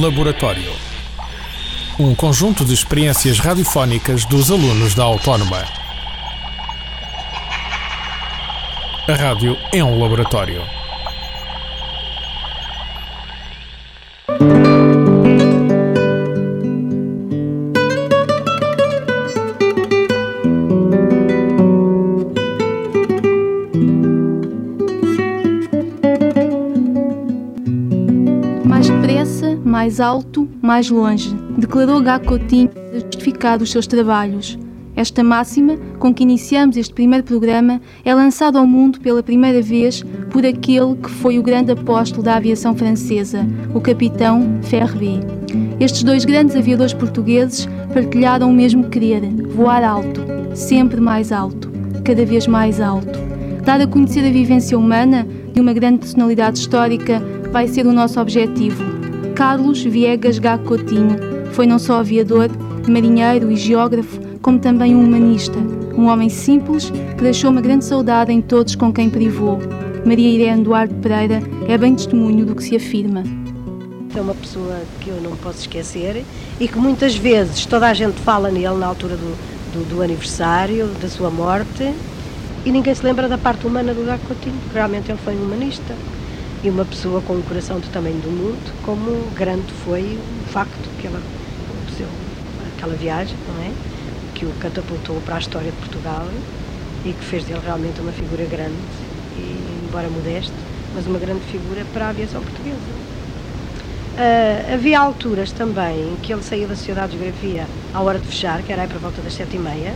Laboratório. Um conjunto de experiências radiofónicas dos alunos da Autónoma. A rádio é um laboratório. Mais alto, mais longe, declarou Gá Coutinho justificar os seus trabalhos. Esta máxima, com que iniciamos este primeiro programa, é lançada ao mundo pela primeira vez por aquele que foi o grande apóstolo da aviação francesa, o capitão Ferré. Estes dois grandes aviadores portugueses partilharam o mesmo querer, voar alto, sempre mais alto, cada vez mais alto. Dar a conhecer a vivência humana de uma grande personalidade histórica vai ser o nosso objetivo. Carlos Viegas Gá Coutinho foi não só aviador, marinheiro e geógrafo, como também um humanista, um homem simples que deixou uma grande saudade em todos com quem privou. Maria Irene Duarte Pereira é bem testemunho do que se afirma. É uma pessoa que eu não posso esquecer e que muitas vezes toda a gente fala nele na altura do, do, do aniversário, da sua morte, e ninguém se lembra da parte humana do Gá Coutinho, que realmente ele foi um humanista e uma pessoa com um coração do tamanho do mundo, como grande foi o facto que ela aconteceu aquela viagem, não é? Que o catapultou para a história de Portugal e que fez dele realmente uma figura grande, e, embora modesto, mas uma grande figura para a aviação portuguesa. Uh, havia alturas também em que ele saía da Sociedade de Geografia à hora de fechar, que era aí por volta das sete e meia.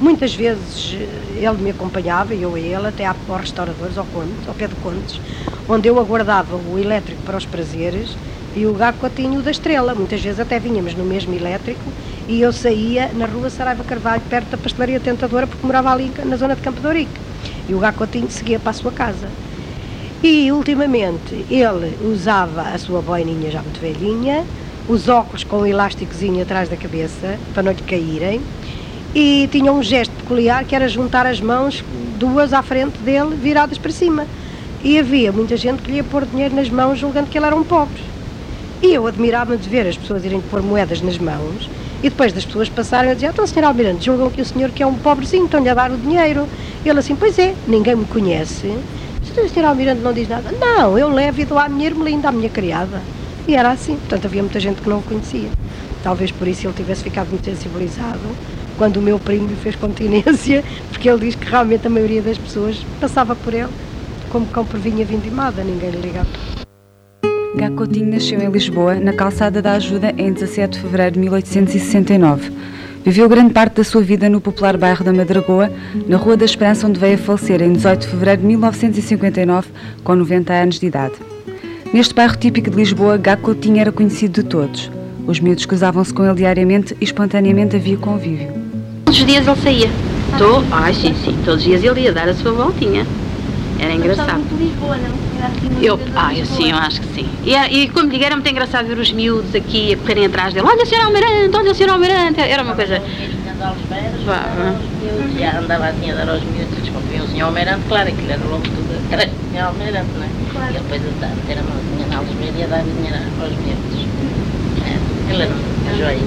Muitas vezes ele me acompanhava, eu e ele, até aos restauradores, ao Condes, ao pé de Condes, onde eu aguardava o elétrico para os prazeres e o Gago Coutinho da Estrela. Muitas vezes até vínhamos no mesmo elétrico e eu saía na rua Saraiva Carvalho, perto da pastelaria Tentadora, porque morava ali na zona de Campo de Ourique. E o Gago Coutinho seguia para a sua casa. E, ultimamente, ele usava a sua boininha já muito velhinha, os óculos com o elásticozinho atrás da cabeça, para não lhe caírem, e tinha um gesto peculiar que era juntar as mãos, duas à frente dele, viradas para cima. E havia muita gente que lhe ia pôr dinheiro nas mãos, julgando que ele era um pobre. E eu admirava-me de ver as pessoas irem pôr moedas nas mãos e depois das pessoas passarem a dizer: Então, Sr. Almirante, julgam que o senhor que é um pobrezinho, estão-lhe a dar o dinheiro. Ele assim: Pois é, ninguém me conhece. O Sr. Almirante não diz nada, não, eu levo e dou à minha irmelinda, à minha criada. E era assim, portanto havia muita gente que não o conhecia. Talvez por isso ele tivesse ficado muito sensibilizado quando o meu primo lhe fez continência, porque ele diz que realmente a maioria das pessoas passava por ele como cão por vinha vindimada, ninguém lhe ligava. Gá Coutinho nasceu em Lisboa, na Calçada da Ajuda, em 17 de fevereiro de 1869. Viveu grande parte da sua vida no popular bairro da Madragoa, na Rua da Esperança, onde veio a falecer em 18 de fevereiro de 1959, com 90 anos de idade. Neste bairro típico de Lisboa, Gá Coutinho era conhecido de todos. Os miúdos cruzavam-se com ele diariamente e espontaneamente havia convívio. Todos os dias ele saía. Tô, ai, sim, sim. Todos os dias ele ia dar a sua voltinha. Era engraçado. muito Lisboa, não? Assim Eu, ai, de assim, eu acho que sim. E, e como digo, era muito engraçado ver os miúdos aqui a correrem atrás dele. Olha o Sr. Almirante, olha o Sr. Almirante. Era uma coisa. Vá, vá. Eu já andava assim a dar aos miúdos, desconfiam o senhor Almeirante, claro, aquilo era logo tudo, era o senhor Almeirante, não é? E depois a ter a mãozinha na algemeira e a dar dinheiro aos miúdos. Joia.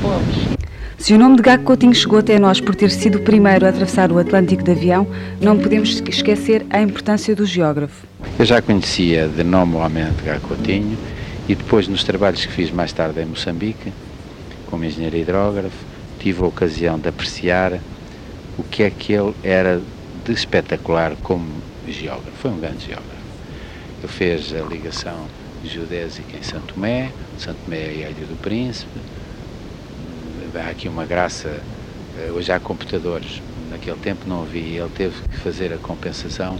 Pobres. Se o nome de Gá Coutinho chegou até nós por ter sido o primeiro a atravessar o Atlântico de avião, não podemos esquecer a importância do geógrafo. Eu já conhecia de nome o Almirante Gá Coutinho e depois nos trabalhos que fiz mais tarde em Moçambique, como engenheiro hidrógrafo, tive a ocasião de apreciar o que é que ele era de espetacular como geógrafo. Foi um grande geógrafo. Ele fez a ligação geodésica em Santo Tomé, Santo Tomé é a Ilha do Príncipe. Há aqui uma graça, eh, hoje há computadores, naquele tempo não havia, ele teve que fazer a compensação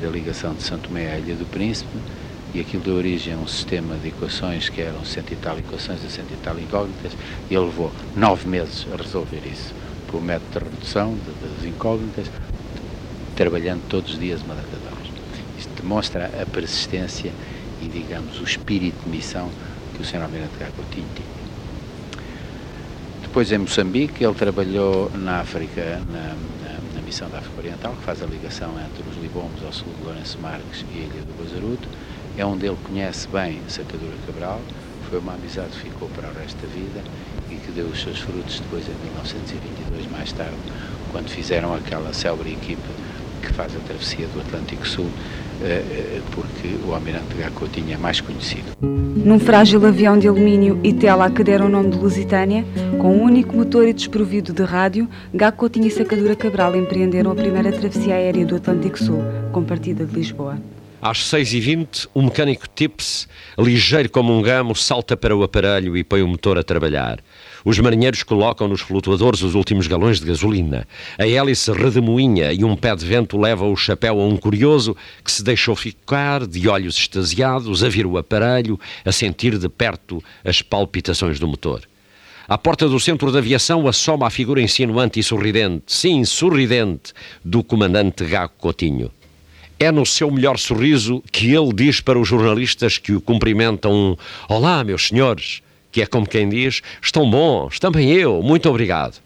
da ligação de Santo Tomé à Ilha do Príncipe e aquilo deu origem a um sistema de equações que eram cento e tal equações a cento e tal incógnitas e ele levou nove meses a resolver isso por método de redução das incógnitas, trabalhando todos os dias uma data de horas. Isto demonstra a persistência e, digamos, o espírito de missão que o Sr. Almirante Gagotinho tinha. Depois em Moçambique ele trabalhou na África, na, na, na missão da África Oriental, que faz a ligação entre os Libombos ao sul de Lourenço Marques e a ilha do Bazaruto, é onde ele conhece bem Sacadura Cabral, foi uma amizade que ficou para o resto da vida e que deu os seus frutos depois em 1922, mais tarde, quando fizeram aquela célebre equipe que faz a travessia do Atlântico Sul, porque o Almirante Gacotinho é mais conhecido. Num frágil avião de alumínio e tela a que deram o nome de Lusitânia, com um único motor e desprovido de rádio, Gacotinho e Sacadura Cabral empreenderam a primeira travessia aérea do Atlântico Sul, com partida de Lisboa. Às 6h20, o mecânico Tips, ligeiro como um gamo, salta para o aparelho e põe o motor a trabalhar. Os marinheiros colocam nos flutuadores os últimos galões de gasolina. A hélice redemoinha e um pé de vento leva o chapéu a um curioso que se deixou ficar, de olhos extasiados, a vir o aparelho, a sentir de perto as palpitações do motor. À porta do centro de aviação assoma a figura insinuante e sorridente, sim, sorridente, do comandante Gago Coutinho. É no seu melhor sorriso que ele diz para os jornalistas que o cumprimentam: Olá, meus senhores, que é como quem diz: Estão bons, também eu, muito obrigado.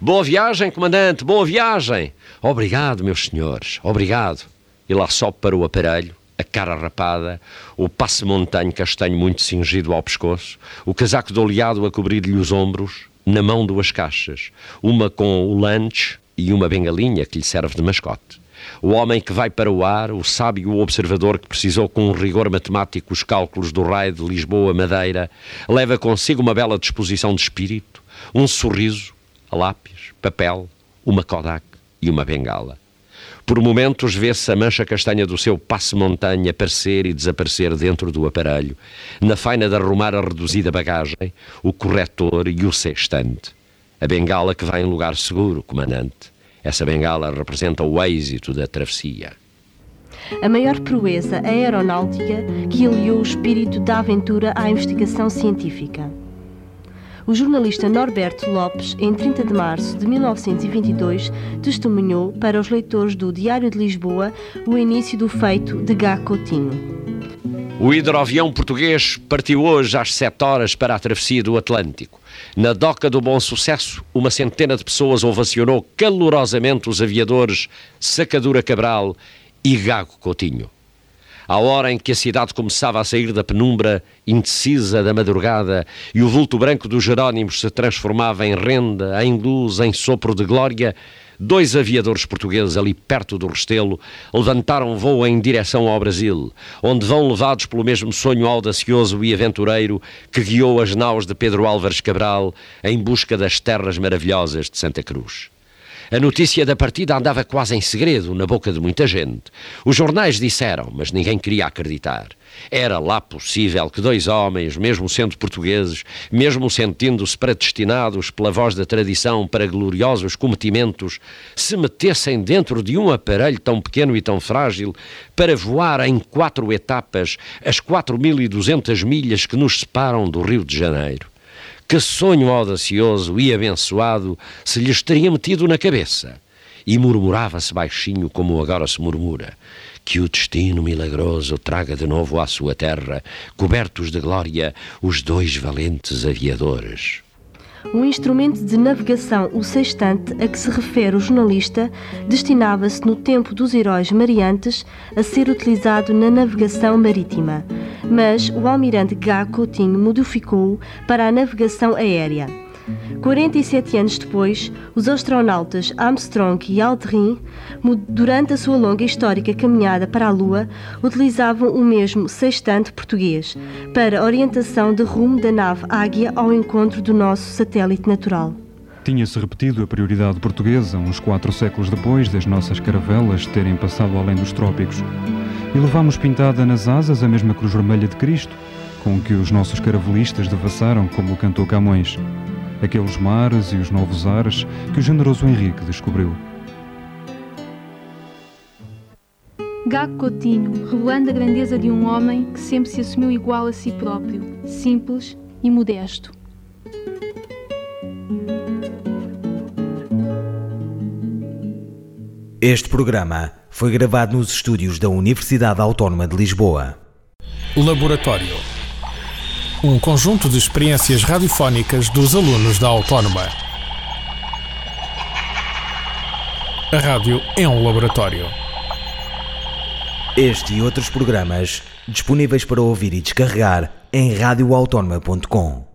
Boa viagem, comandante, boa viagem. Obrigado, meus senhores, obrigado. E lá sobe para o aparelho, a cara rapada, o passe-montanho castanho muito cingido ao pescoço, o casaco de oleado a cobrir-lhe os ombros, na mão duas caixas, uma com o lanche e uma bengalinha que lhe serve de mascote o homem que vai para o ar, o sábio observador que precisou com um rigor matemático os cálculos do raio de Lisboa-Madeira, leva consigo uma bela disposição de espírito, um sorriso, lápis, papel, uma Kodak e uma bengala. Por momentos vê-se a mancha castanha do seu passe-montanha aparecer e desaparecer dentro do aparelho, na faina de arrumar a reduzida bagagem, o corretor e o sextante. A bengala que vai em lugar seguro, comandante. Essa bengala representa o êxito da travessia. A maior proeza aeronáutica que aliou o espírito da aventura à investigação científica. O jornalista Norberto Lopes, em 30 de março de 1922, testemunhou para os leitores do Diário de Lisboa o início do feito de Gá Coutinho. O hidroavião português partiu hoje às 7 horas para a travessia do Atlântico. Na doca do Bom Sucesso, uma centena de pessoas ovacionou calorosamente os aviadores Sacadura Cabral e Gago Coutinho. À hora em que a cidade começava a sair da penumbra indecisa da madrugada e o vulto branco dos Jerónimos se transformava em renda, em luz, em sopro de glória, Dois aviadores portugueses ali perto do Restelo levantaram voo em direção ao Brasil, onde vão levados pelo mesmo sonho audacioso e aventureiro que guiou as naus de Pedro Álvares Cabral em busca das terras maravilhosas de Santa Cruz. A notícia da partida andava quase em segredo na boca de muita gente. Os jornais disseram, mas ninguém queria acreditar. Era lá possível que dois homens, mesmo sendo portugueses, mesmo sentindo-se predestinados pela voz da tradição para gloriosos cometimentos, se metessem dentro de um aparelho tão pequeno e tão frágil para voar em quatro etapas as 4.200 milhas que nos separam do Rio de Janeiro. Que sonho audacioso e abençoado se lhes teria metido na cabeça! E murmurava-se baixinho, como agora se murmura que o destino milagroso traga de novo à sua terra, cobertos de glória, os dois valentes aviadores. Um instrumento de navegação, o sextante, a que se refere o jornalista, destinava-se no tempo dos heróis mariantes a ser utilizado na navegação marítima, mas o almirante Gá Coutinho modificou-o para a navegação aérea. 47 anos depois, os astronautas Armstrong e Aldrin, durante a sua longa e histórica caminhada para a Lua, utilizavam o mesmo sextante português para orientação de rumo da nave Águia ao encontro do nosso satélite natural. Tinha-se repetido a prioridade portuguesa uns quatro séculos depois das nossas caravelas terem passado além dos trópicos. E levámos pintada nas asas a mesma cruz vermelha de Cristo, com que os nossos caravelistas devassaram, como cantou Camões aqueles mares e os novos ares que o generoso Henrique descobriu. Gago Coutinho, revelando a grandeza de um homem que sempre se assumiu igual a si próprio, simples e modesto. Este programa foi gravado nos estúdios da Universidade Autónoma de Lisboa. Laboratório um conjunto de experiências radiofónicas dos alunos da Autónoma. A rádio é um laboratório. Este e outros programas disponíveis para ouvir e descarregar em radioautónoma.com.